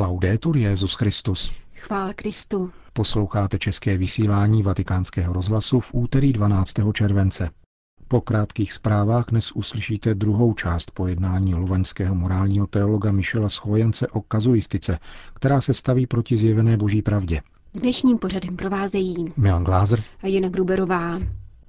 Laudetur Jezus Christus. Chvála Kristu. Posloucháte české vysílání Vatikánského rozhlasu v úterý 12. července. Po krátkých zprávách dnes uslyšíte druhou část pojednání lovaňského morálního teologa Michela Schojence o kazuistice, která se staví proti zjevené boží pravdě. Dnešním pořadem provázejí Milan Glázer a Jana Gruberová.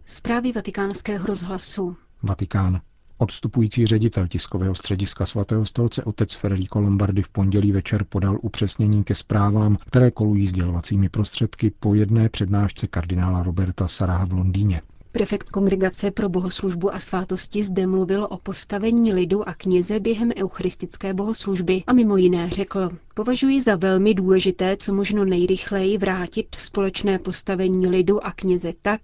Zprávy vatikánského rozhlasu. Vatikán. Odstupující ředitel tiskového střediska svatého stolce otec Federico Lombardi v pondělí večer podal upřesnění ke zprávám, které kolují sdělovacími prostředky po jedné přednášce kardinála Roberta Saraha v Londýně. Prefekt Kongregace pro bohoslužbu a svátosti zde mluvil o postavení lidu a kněze během eucharistické bohoslužby a mimo jiné řekl, považuji za velmi důležité, co možno nejrychleji vrátit společné postavení lidu a kněze tak,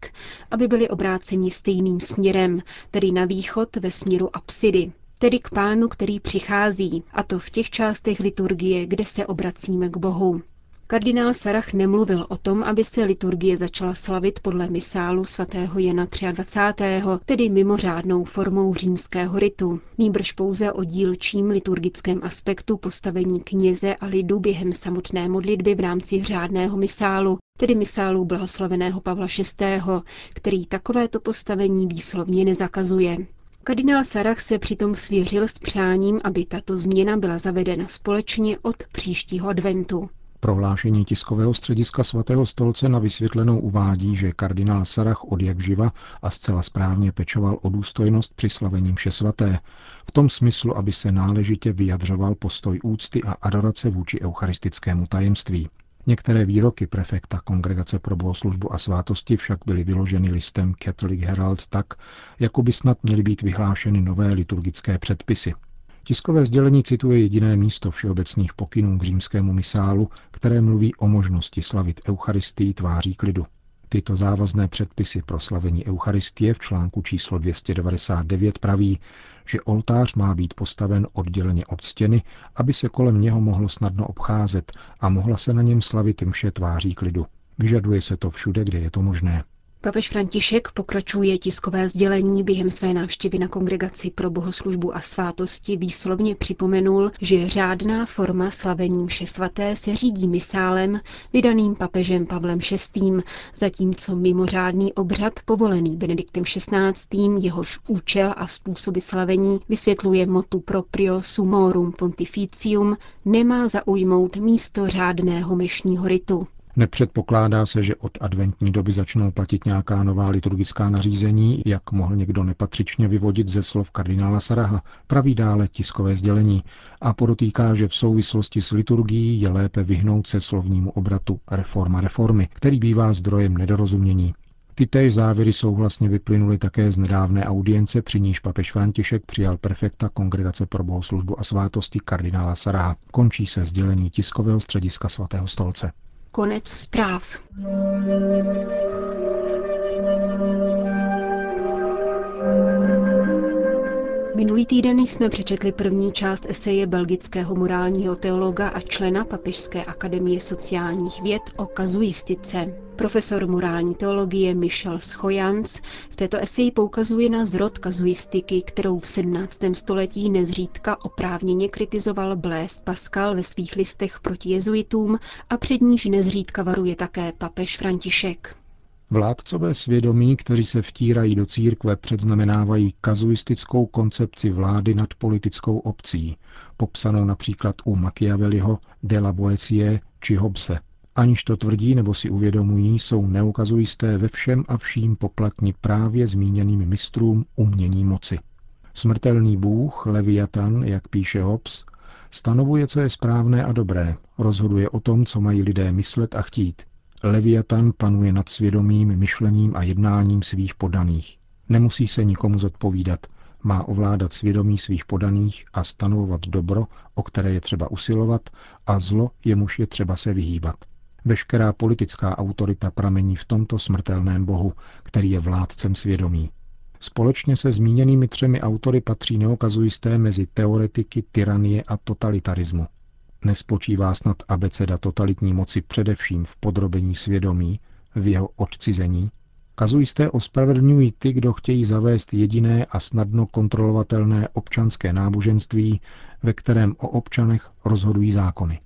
aby byli obráceni stejným směrem, tedy na východ ve směru apsidy, tedy k pánu, který přichází, a to v těch částech liturgie, kde se obracíme k Bohu. Kardinál Sarach nemluvil o tom, aby se liturgie začala slavit podle misálu svatého Jana 23., tedy mimořádnou formou římského ritu, nýbrž pouze o dílčím liturgickém aspektu postavení kněze a lidu během samotné modlitby v rámci řádného misálu, tedy misálu blahoslaveného Pavla VI., který takovéto postavení výslovně nezakazuje. Kardinál Sarach se přitom svěřil s přáním, aby tato změna byla zavedena společně od příštího adventu. Prohlášení tiskového střediska svatého stolce na vysvětlenou uvádí, že kardinál Sarach od jak živa a zcela správně pečoval o důstojnost při slavení mše svaté, v tom smyslu, aby se náležitě vyjadřoval postoj úcty a adorace vůči eucharistickému tajemství. Některé výroky prefekta Kongregace pro bohoslužbu a svátosti však byly vyloženy listem Catholic Herald tak, jako by snad měly být vyhlášeny nové liturgické předpisy, Tiskové sdělení cituje jediné místo všeobecných pokynů k římskému misálu, které mluví o možnosti slavit Eucharistii tváří k lidu. Tyto závazné předpisy pro slavení Eucharistie v článku číslo 299 praví, že oltář má být postaven odděleně od stěny, aby se kolem něho mohlo snadno obcházet a mohla se na něm slavit mše tváří k lidu. Vyžaduje se to všude, kde je to možné. Papež František pokračuje tiskové sdělení během své návštěvy na kongregaci pro bohoslužbu a svátosti výslovně připomenul, že řádná forma slavení mše svaté se řídí misálem vydaným papežem Pavlem VI., zatímco mimořádný obřad povolený Benediktem XVI., jehož účel a způsoby slavení vysvětluje motu proprio sumorum pontificium, nemá zaujmout místo řádného mešního ritu. Nepředpokládá se, že od adventní doby začnou platit nějaká nová liturgická nařízení, jak mohl někdo nepatřičně vyvodit ze slov kardinála Saraha, praví dále tiskové sdělení a podotýká, že v souvislosti s liturgií je lépe vyhnout se slovnímu obratu reforma reformy, který bývá zdrojem nedorozumění. Ty též závěry souhlasně vyplynuly také z nedávné audience, při níž papež František přijal prefekta Kongregace pro bohoslužbu a svátosti kardinála Saraha. Končí se sdělení tiskového střediska svatého stolce. Konec zpráv. Minulý týden jsme přečetli první část eseje belgického morálního teologa a člena Papežské akademie sociálních věd o kazuistice. Profesor morální teologie Michel Schojans v této eseji poukazuje na zrod kazuistiky, kterou v 17. století nezřídka oprávněně kritizoval Blaise Pascal ve svých listech proti jezuitům a před níž nezřídka varuje také papež František. Vládcové svědomí, kteří se vtírají do církve, předznamenávají kazuistickou koncepci vlády nad politickou obcí, popsanou například u Machiavelliho, de la Boetie či Hobbese. Aniž to tvrdí nebo si uvědomují, jsou neukazujisté ve všem a vším poplatni právě zmíněným mistrům umění moci. Smrtelný bůh, Leviatan, jak píše Hobbes, stanovuje, co je správné a dobré, rozhoduje o tom, co mají lidé myslet a chtít – Leviatan panuje nad svědomím, myšlením a jednáním svých podaných. Nemusí se nikomu zodpovídat, má ovládat svědomí svých podaných a stanovovat dobro, o které je třeba usilovat, a zlo, jemuž je třeba se vyhýbat. Veškerá politická autorita pramení v tomto smrtelném bohu, který je vládcem svědomí. Společně se zmíněnými třemi autory patří neokazujisté mezi teoretiky tyranie a totalitarismu. Nespočívá snad abeceda totalitní moci především v podrobení svědomí, v jeho odcizení? Kazujisté ospravedlňují ty, kdo chtějí zavést jediné a snadno kontrolovatelné občanské náboženství, ve kterém o občanech rozhodují zákony.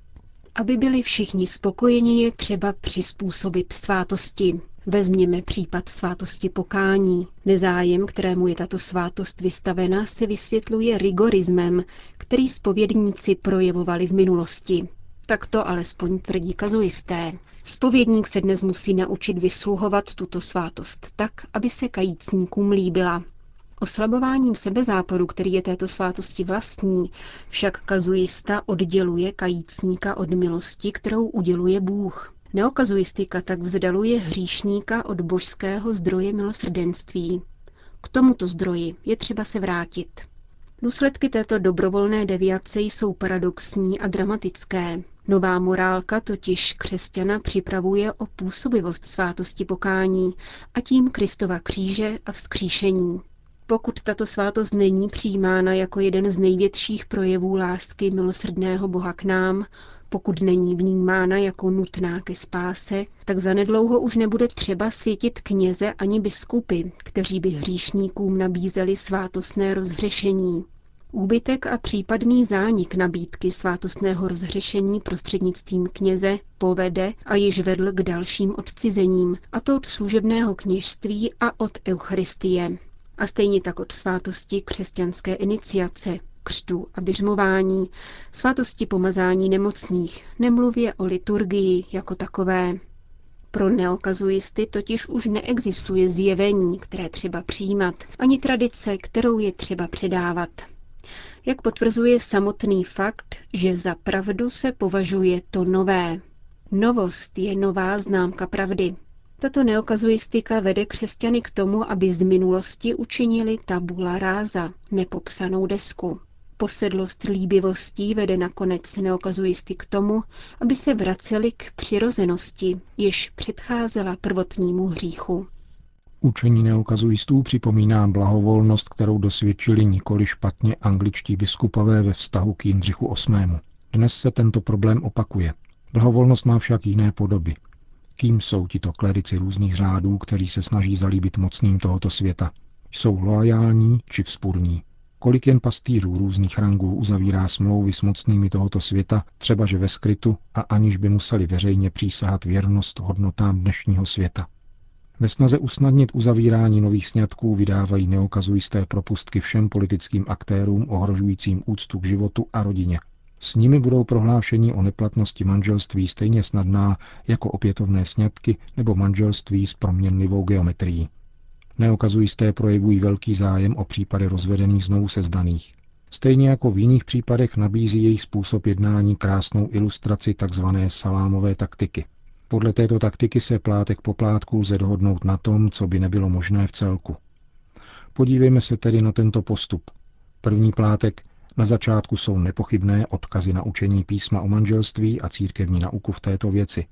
Aby byli všichni spokojeni, je třeba přizpůsobit svátosti. Vezměme případ svátosti pokání. Nezájem, kterému je tato svátost vystavena, se vysvětluje rigorismem, který spovědníci projevovali v minulosti. Tak to alespoň tvrdí kazuisté. Spovědník se dnes musí naučit vysluhovat tuto svátost tak, aby se kajícníkům líbila. Oslabováním sebezáporu, který je této svátosti vlastní, však kazuista odděluje kajícníka od milosti, kterou uděluje Bůh. Neokazuistika tak vzdaluje hříšníka od božského zdroje milosrdenství. K tomuto zdroji je třeba se vrátit. Důsledky této dobrovolné deviace jsou paradoxní a dramatické. Nová morálka totiž křesťana připravuje o působivost svátosti pokání a tím Kristova kříže a vzkříšení. Pokud tato svátost není přijímána jako jeden z největších projevů lásky milosrdného Boha k nám, pokud není vnímána jako nutná ke spáse, tak zanedlouho už nebude třeba světit kněze ani biskupy, kteří by hříšníkům nabízeli svátostné rozhřešení. Úbytek a případný zánik nabídky svátostného rozhřešení prostřednictvím kněze povede a již vedl k dalším odcizením, a to od služebného kněžství a od Eucharistie. A stejně tak od svátosti křesťanské iniciace, křtu a běžmování, svátosti pomazání nemocných, nemluvě o liturgii jako takové. Pro neokazuisty totiž už neexistuje zjevení, které třeba přijímat, ani tradice, kterou je třeba předávat. Jak potvrzuje samotný fakt, že za pravdu se považuje to nové. Novost je nová známka pravdy. Tato neokazuistika vede křesťany k tomu, aby z minulosti učinili tabula ráza, nepopsanou desku. Posedlost líbivostí vede nakonec neokazuisty k tomu, aby se vraceli k přirozenosti, jež předcházela prvotnímu hříchu. Učení neokazujistů připomíná blahovolnost, kterou dosvědčili nikoli špatně angličtí biskupové ve vztahu k Jindřichu VIII. Dnes se tento problém opakuje. Blahovolnost má však jiné podoby. Kým jsou tito klerici různých řádů, kteří se snaží zalíbit mocným tohoto světa? Jsou loajální či vzpurní? Kolik jen pastýřů různých rangů uzavírá smlouvy s mocnými tohoto světa, třeba že ve skrytu a aniž by museli veřejně přísahat věrnost hodnotám dnešního světa. Ve snaze usnadnit uzavírání nových sňatků vydávají neokazujisté propustky všem politickým aktérům ohrožujícím úctu k životu a rodině. S nimi budou prohlášení o neplatnosti manželství stejně snadná jako opětovné sňatky nebo manželství s proměnlivou geometrií. Neokazujisté projevují velký zájem o případy rozvedených znovu sezdaných. Stejně jako v jiných případech nabízí jejich způsob jednání krásnou ilustraci tzv. salámové taktiky. Podle této taktiky se plátek po plátku lze dohodnout na tom, co by nebylo možné v celku. Podívejme se tedy na tento postup. První plátek na začátku jsou nepochybné odkazy na učení písma o manželství a církevní nauku v této věci.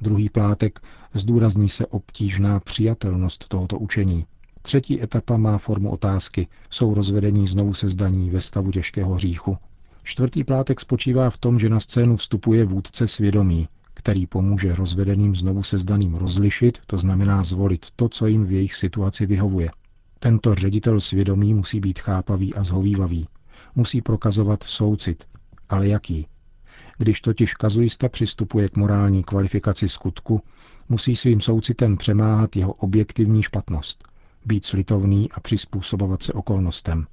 Druhý plátek zdůrazní se obtížná přijatelnost tohoto učení. Třetí etapa má formu otázky, jsou rozvedení znovu se zdaní ve stavu těžkého hříchu. Čtvrtý plátek spočívá v tom, že na scénu vstupuje vůdce svědomí, který pomůže rozvedeným znovu se zdaným rozlišit, to znamená zvolit to, co jim v jejich situaci vyhovuje. Tento ředitel svědomí musí být chápavý a zhovývavý. Musí prokazovat soucit. Ale jaký? Když totiž kazuista přistupuje k morální kvalifikaci skutku, musí svým soucitem přemáhat jeho objektivní špatnost, být slitovný a přizpůsobovat se okolnostem.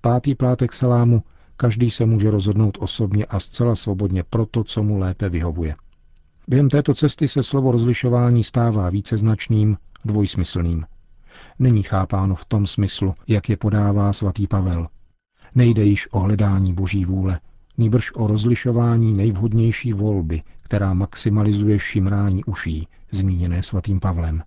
Pátý plátek salámu každý se může rozhodnout osobně a zcela svobodně pro to, co mu lépe vyhovuje. Během této cesty se slovo rozlišování stává víceznačným, dvojsmyslným. Není chápáno v tom smyslu, jak je podává svatý Pavel. Nejde již o hledání boží vůle, nýbrž o rozlišování nejvhodnější volby, která maximalizuje šimrání uší, zmíněné svatým Pavlem.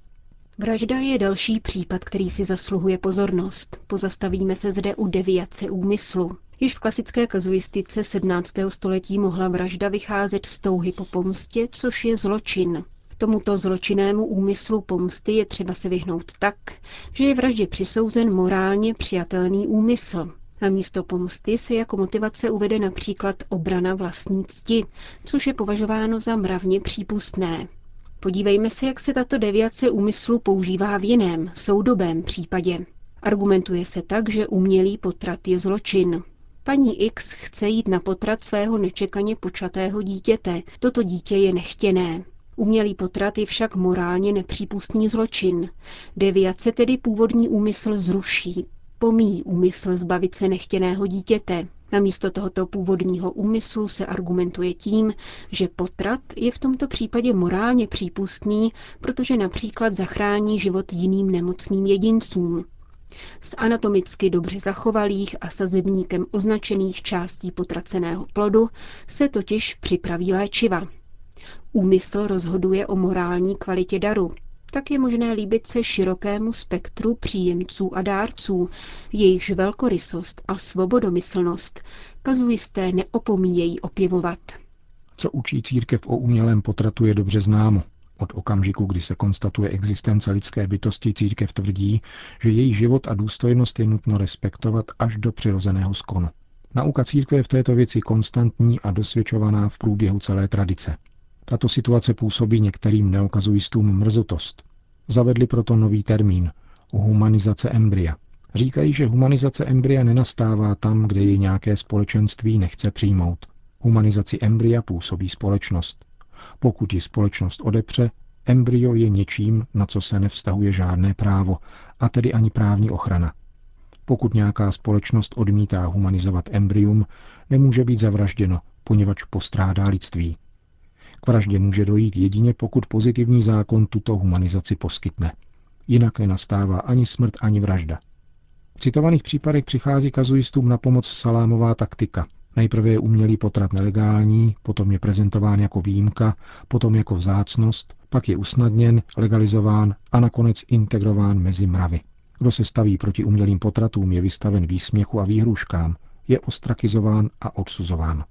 Vražda je další případ, který si zasluhuje pozornost. Pozastavíme se zde u deviace úmyslu. Již v klasické kazuistice 17. století mohla vražda vycházet z touhy po pomstě, což je zločin. Tomuto zločinnému úmyslu pomsty je třeba se vyhnout tak, že je vraždě přisouzen morálně přijatelný úmysl. Na místo pomsty se jako motivace uvede například obrana vlastní cti, což je považováno za mravně přípustné. Podívejme se, jak se tato deviace úmyslu používá v jiném, soudobém případě. Argumentuje se tak, že umělý potrat je zločin. Paní X chce jít na potrat svého nečekaně počatého dítěte. Toto dítě je nechtěné. Umělý potrat je však morálně nepřípustný zločin. Deviace tedy původní úmysl zruší. Pomíjí úmysl zbavit se nechtěného dítěte. Namísto tohoto původního úmyslu se argumentuje tím, že potrat je v tomto případě morálně přípustný, protože například zachrání život jiným nemocným jedincům. Z anatomicky dobře zachovalých a sazebníkem označených částí potraceného plodu se totiž připraví léčiva. Úmysl rozhoduje o morální kvalitě daru, tak je možné líbit se širokému spektru příjemců a dárců, jejichž velkorysost a svobodomyslnost kazuisté neopomíjejí opěvovat. Co učí církev o umělém potratu je dobře známo. Od okamžiku, kdy se konstatuje existence lidské bytosti, církev tvrdí, že její život a důstojnost je nutno respektovat až do přirozeného skonu. Nauka církve je v této věci konstantní a dosvědčovaná v průběhu celé tradice. Tato situace působí některým neokazujistům mrzutost. Zavedli proto nový termín – humanizace embrya. Říkají, že humanizace embrya nenastává tam, kde ji nějaké společenství nechce přijmout. Humanizaci embrya působí společnost. Pokud ji společnost odepře, embryo je něčím, na co se nevztahuje žádné právo, a tedy ani právní ochrana. Pokud nějaká společnost odmítá humanizovat embryum, nemůže být zavražděno, poněvadž postrádá lidství. Vraždě může dojít jedině, pokud pozitivní zákon tuto humanizaci poskytne. Jinak nenastává ani smrt, ani vražda. V citovaných případech přichází kazuistům na pomoc salámová taktika. Nejprve je umělý potrat nelegální, potom je prezentován jako výjimka, potom jako vzácnost, pak je usnadněn, legalizován a nakonec integrován mezi mravy. Kdo se staví proti umělým potratům, je vystaven výsměchu a výhruškám, je ostrakizován a odsuzován.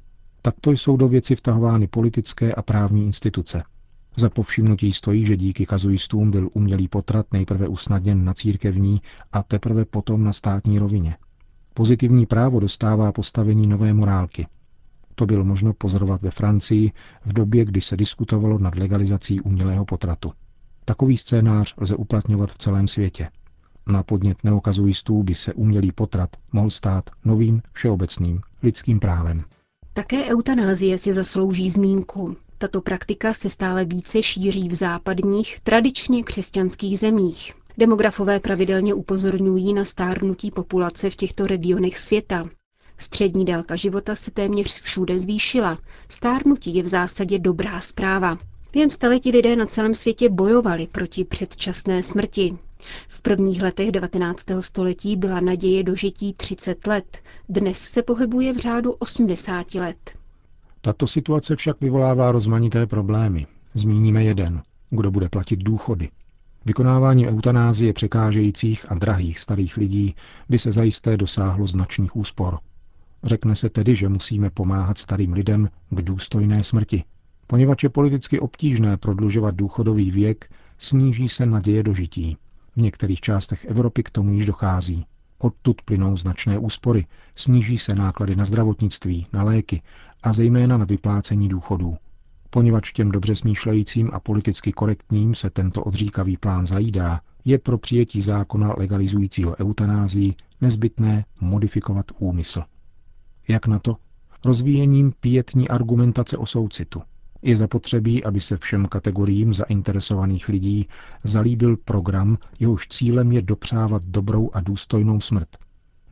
Takto jsou do věci vtahovány politické a právní instituce. Za povšimnutí stojí, že díky kazuistům byl umělý potrat nejprve usnadněn na církevní a teprve potom na státní rovině. Pozitivní právo dostává postavení nové morálky. To bylo možno pozorovat ve Francii v době, kdy se diskutovalo nad legalizací umělého potratu. Takový scénář lze uplatňovat v celém světě. Na podnět neokazuistů by se umělý potrat mohl stát novým všeobecným lidským právem. Také eutanázie si zaslouží zmínku. Tato praktika se stále více šíří v západních, tradičně křesťanských zemích. Demografové pravidelně upozorňují na stárnutí populace v těchto regionech světa. Střední délka života se téměř všude zvýšila. Stárnutí je v zásadě dobrá zpráva. Během staletí lidé na celém světě bojovali proti předčasné smrti. V prvních letech 19. století byla naděje dožití 30 let. Dnes se pohybuje v řádu 80 let. Tato situace však vyvolává rozmanité problémy. Zmíníme jeden. Kdo bude platit důchody? Vykonávání eutanázie překážejících a drahých starých lidí by se zajisté dosáhlo značných úspor. Řekne se tedy, že musíme pomáhat starým lidem k důstojné smrti. Poněvadž je politicky obtížné prodlužovat důchodový věk, sníží se naděje dožití. V některých částech Evropy k tomu již dochází. Odtud plynou značné úspory, sníží se náklady na zdravotnictví, na léky a zejména na vyplácení důchodů. Poněvadž těm dobře smýšlejícím a politicky korektním se tento odříkavý plán zajídá, je pro přijetí zákona legalizujícího eutanázii nezbytné modifikovat úmysl. Jak na to? Rozvíjením pětní argumentace o soucitu – je zapotřebí, aby se všem kategoriím zainteresovaných lidí zalíbil program, jehož cílem je dopřávat dobrou a důstojnou smrt.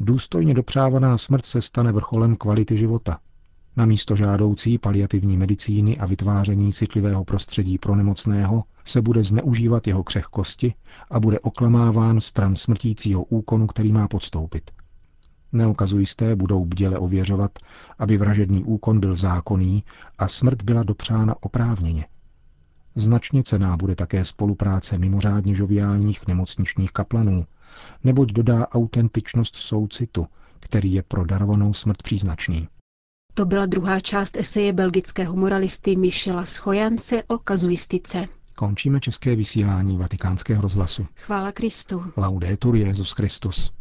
Důstojně dopřávaná smrt se stane vrcholem kvality života. Na místo žádoucí paliativní medicíny a vytváření citlivého prostředí pro nemocného se bude zneužívat jeho křehkosti a bude oklamáván stran smrtícího úkonu, který má podstoupit. Neokazujisté budou bděle ověřovat, aby vražedný úkon byl zákonný a smrt byla dopřána oprávněně. Značně cená bude také spolupráce mimořádně žoviálních nemocničních kaplanů, neboť dodá autentičnost soucitu, který je pro darovanou smrt příznačný. To byla druhá část eseje belgického moralisty Michela Schojance o kazuistice. Končíme české vysílání vatikánského rozhlasu. Chvála Kristu. Laudetur Jezus Christus.